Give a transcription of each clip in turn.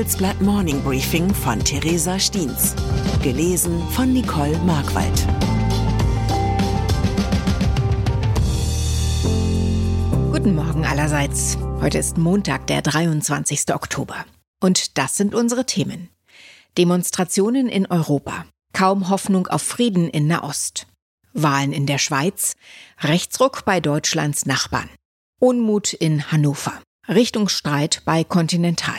Handelsblatt Morning Briefing von Theresa Stiens. Gelesen von Nicole Markwald. Guten Morgen allerseits. Heute ist Montag, der 23. Oktober. Und das sind unsere Themen. Demonstrationen in Europa. Kaum Hoffnung auf Frieden in Nahost. Wahlen in der Schweiz. Rechtsruck bei Deutschlands Nachbarn. Unmut in Hannover. Richtungsstreit bei Continental.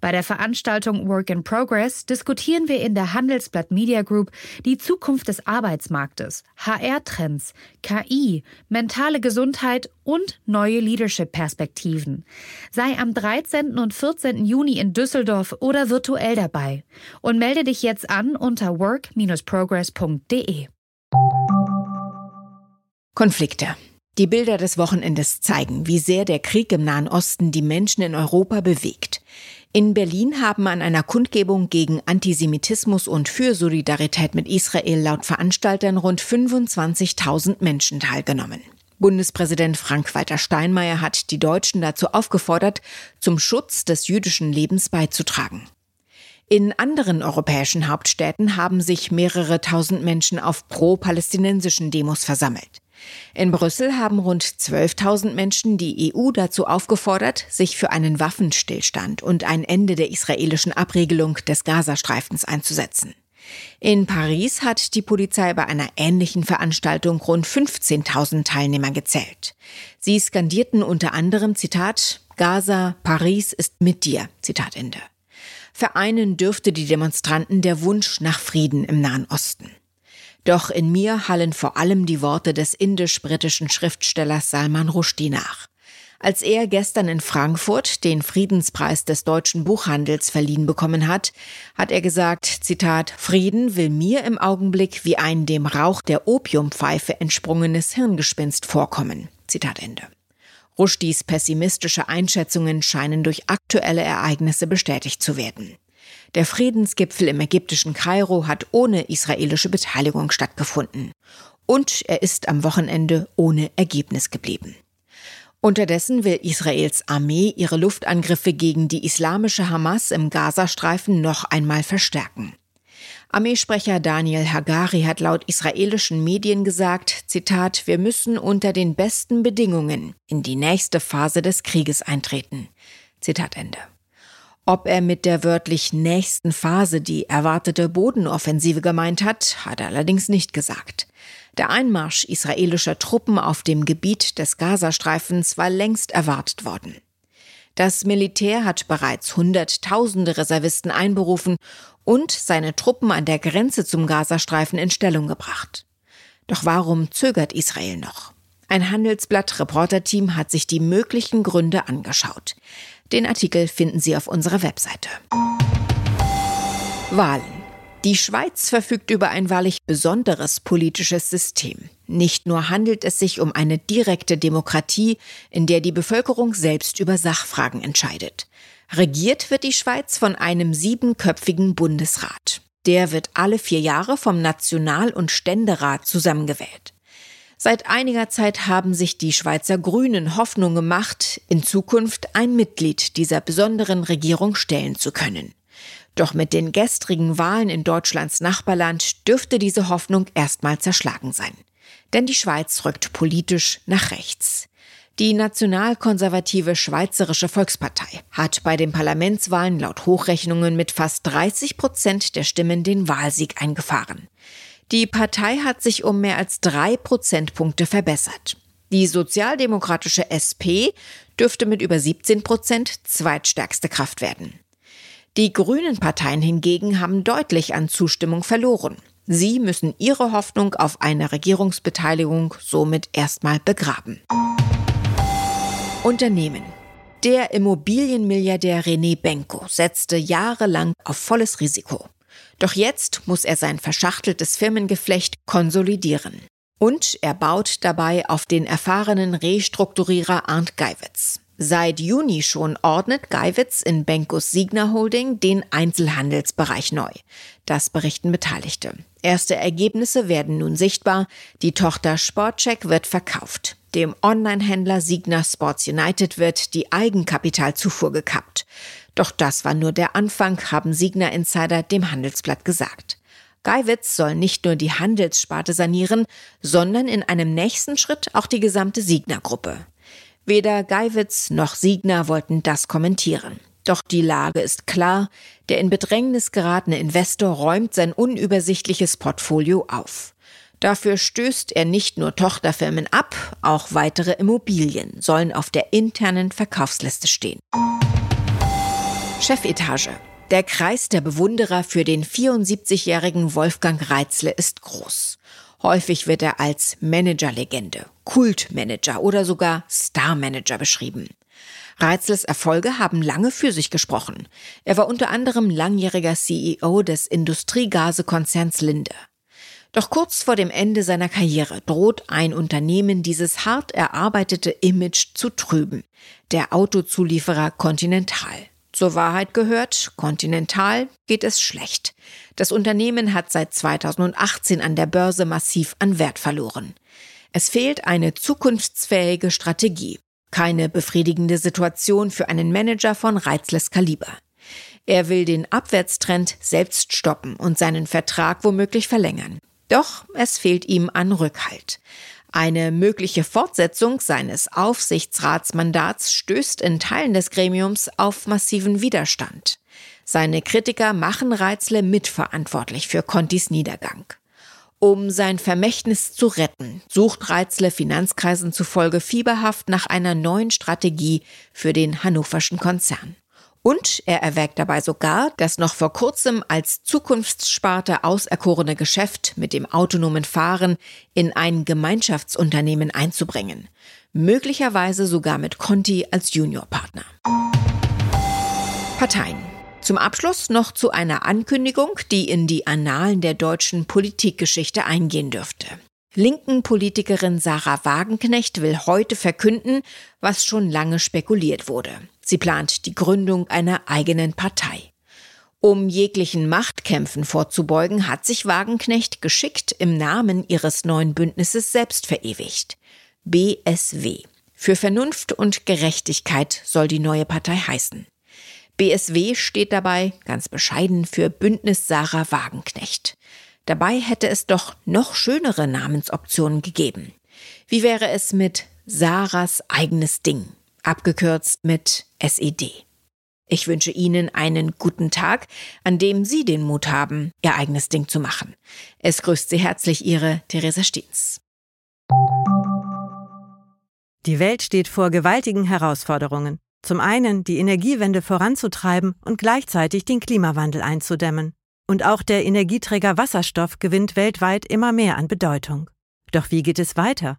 Bei der Veranstaltung Work in Progress diskutieren wir in der Handelsblatt Media Group die Zukunft des Arbeitsmarktes, HR-Trends, KI, mentale Gesundheit und neue Leadership-Perspektiven. Sei am 13. und 14. Juni in Düsseldorf oder virtuell dabei und melde dich jetzt an unter work-progress.de. Konflikte. Die Bilder des Wochenendes zeigen, wie sehr der Krieg im Nahen Osten die Menschen in Europa bewegt. In Berlin haben an einer Kundgebung gegen Antisemitismus und für Solidarität mit Israel laut Veranstaltern rund 25.000 Menschen teilgenommen. Bundespräsident Frank-Walter Steinmeier hat die Deutschen dazu aufgefordert, zum Schutz des jüdischen Lebens beizutragen. In anderen europäischen Hauptstädten haben sich mehrere tausend Menschen auf pro-palästinensischen Demos versammelt. In Brüssel haben rund 12.000 Menschen die EU dazu aufgefordert, sich für einen Waffenstillstand und ein Ende der israelischen Abregelung des Gazastreifens einzusetzen. In Paris hat die Polizei bei einer ähnlichen Veranstaltung rund 15.000 Teilnehmer gezählt. Sie skandierten unter anderem, Zitat, Gaza, Paris ist mit dir, Zitat Ende. Vereinen dürfte die Demonstranten der Wunsch nach Frieden im Nahen Osten. Doch in mir hallen vor allem die Worte des indisch-britischen Schriftstellers Salman Rushdie nach. Als er gestern in Frankfurt den Friedenspreis des deutschen Buchhandels verliehen bekommen hat, hat er gesagt, Zitat, Frieden will mir im Augenblick wie ein dem Rauch der Opiumpfeife entsprungenes Hirngespinst vorkommen. Zitat Ende. Rushdies pessimistische Einschätzungen scheinen durch aktuelle Ereignisse bestätigt zu werden. Der Friedensgipfel im ägyptischen Kairo hat ohne israelische Beteiligung stattgefunden. Und er ist am Wochenende ohne Ergebnis geblieben. Unterdessen will Israels Armee ihre Luftangriffe gegen die islamische Hamas im Gazastreifen noch einmal verstärken. Armeesprecher Daniel Hagari hat laut israelischen Medien gesagt, Zitat, wir müssen unter den besten Bedingungen in die nächste Phase des Krieges eintreten. Zitat Ende. Ob er mit der wörtlich nächsten Phase die erwartete Bodenoffensive gemeint hat, hat er allerdings nicht gesagt. Der Einmarsch israelischer Truppen auf dem Gebiet des Gazastreifens war längst erwartet worden. Das Militär hat bereits Hunderttausende Reservisten einberufen und seine Truppen an der Grenze zum Gazastreifen in Stellung gebracht. Doch warum zögert Israel noch? Ein Handelsblatt-Reporterteam hat sich die möglichen Gründe angeschaut. Den Artikel finden Sie auf unserer Webseite. Wahlen. Die Schweiz verfügt über ein wahrlich besonderes politisches System. Nicht nur handelt es sich um eine direkte Demokratie, in der die Bevölkerung selbst über Sachfragen entscheidet. Regiert wird die Schweiz von einem siebenköpfigen Bundesrat. Der wird alle vier Jahre vom National- und Ständerat zusammengewählt. Seit einiger Zeit haben sich die Schweizer Grünen Hoffnung gemacht, in Zukunft ein Mitglied dieser besonderen Regierung stellen zu können. Doch mit den gestrigen Wahlen in Deutschlands Nachbarland dürfte diese Hoffnung erstmal zerschlagen sein. Denn die Schweiz rückt politisch nach rechts. Die nationalkonservative Schweizerische Volkspartei hat bei den Parlamentswahlen laut Hochrechnungen mit fast 30 Prozent der Stimmen den Wahlsieg eingefahren. Die Partei hat sich um mehr als drei Prozentpunkte verbessert. Die sozialdemokratische SP dürfte mit über 17 Prozent zweitstärkste Kraft werden. Die grünen Parteien hingegen haben deutlich an Zustimmung verloren. Sie müssen ihre Hoffnung auf eine Regierungsbeteiligung somit erstmal begraben. Unternehmen. Der Immobilienmilliardär René Benko setzte jahrelang auf volles Risiko. Doch jetzt muss er sein verschachteltes Firmengeflecht konsolidieren. Und er baut dabei auf den erfahrenen Restrukturierer Arndt Geiwitz. Seit Juni schon ordnet Geiwitz in Benkus Signa Holding den Einzelhandelsbereich neu. Das berichten Beteiligte. Erste Ergebnisse werden nun sichtbar. Die Tochter Sportcheck wird verkauft. Dem Online-Händler Signa Sports United wird die Eigenkapitalzufuhr gekappt. Doch das war nur der Anfang, haben Signa Insider dem Handelsblatt gesagt. Geiwitz soll nicht nur die Handelssparte sanieren, sondern in einem nächsten Schritt auch die gesamte Signa-Gruppe. Weder Geiwitz noch Siegner wollten das kommentieren. Doch die Lage ist klar, der in Bedrängnis geratene Investor räumt sein unübersichtliches Portfolio auf. Dafür stößt er nicht nur Tochterfirmen ab, auch weitere Immobilien sollen auf der internen Verkaufsliste stehen. Chefetage. Der Kreis der Bewunderer für den 74-jährigen Wolfgang Reitzle ist groß. Häufig wird er als Managerlegende, Kultmanager oder sogar Starmanager beschrieben. Reitzles Erfolge haben lange für sich gesprochen. Er war unter anderem langjähriger CEO des Industriegasekonzerns Linde. Doch kurz vor dem Ende seiner Karriere droht ein Unternehmen dieses hart erarbeitete Image zu trüben. Der Autozulieferer Continental. Zur Wahrheit gehört, Continental geht es schlecht. Das Unternehmen hat seit 2018 an der Börse massiv an Wert verloren. Es fehlt eine zukunftsfähige Strategie. Keine befriedigende Situation für einen Manager von Reizles Kaliber. Er will den Abwärtstrend selbst stoppen und seinen Vertrag womöglich verlängern. Doch es fehlt ihm an Rückhalt. Eine mögliche Fortsetzung seines Aufsichtsratsmandats stößt in Teilen des Gremiums auf massiven Widerstand. Seine Kritiker machen Reitzle mitverantwortlich für Contis Niedergang. Um sein Vermächtnis zu retten, sucht Reitzle Finanzkreisen zufolge fieberhaft nach einer neuen Strategie für den hannoverschen Konzern. Und er erwägt dabei sogar, das noch vor kurzem als Zukunftssparte auserkorene Geschäft mit dem autonomen Fahren in ein Gemeinschaftsunternehmen einzubringen. Möglicherweise sogar mit Conti als Juniorpartner. Parteien. Zum Abschluss noch zu einer Ankündigung, die in die Annalen der deutschen Politikgeschichte eingehen dürfte. Linken Politikerin Sarah Wagenknecht will heute verkünden, was schon lange spekuliert wurde. Sie plant die Gründung einer eigenen Partei. Um jeglichen Machtkämpfen vorzubeugen, hat sich Wagenknecht geschickt im Namen ihres neuen Bündnisses selbst verewigt. BSW. Für Vernunft und Gerechtigkeit soll die neue Partei heißen. BSW steht dabei ganz bescheiden für Bündnis Sarah Wagenknecht. Dabei hätte es doch noch schönere Namensoptionen gegeben. Wie wäre es mit Sarahs eigenes Ding? Abgekürzt mit SED. Ich wünsche Ihnen einen guten Tag, an dem Sie den Mut haben, Ihr eigenes Ding zu machen. Es grüßt Sie herzlich Ihre Theresa Stiens. Die Welt steht vor gewaltigen Herausforderungen. Zum einen die Energiewende voranzutreiben und gleichzeitig den Klimawandel einzudämmen. Und auch der Energieträger Wasserstoff gewinnt weltweit immer mehr an Bedeutung. Doch wie geht es weiter?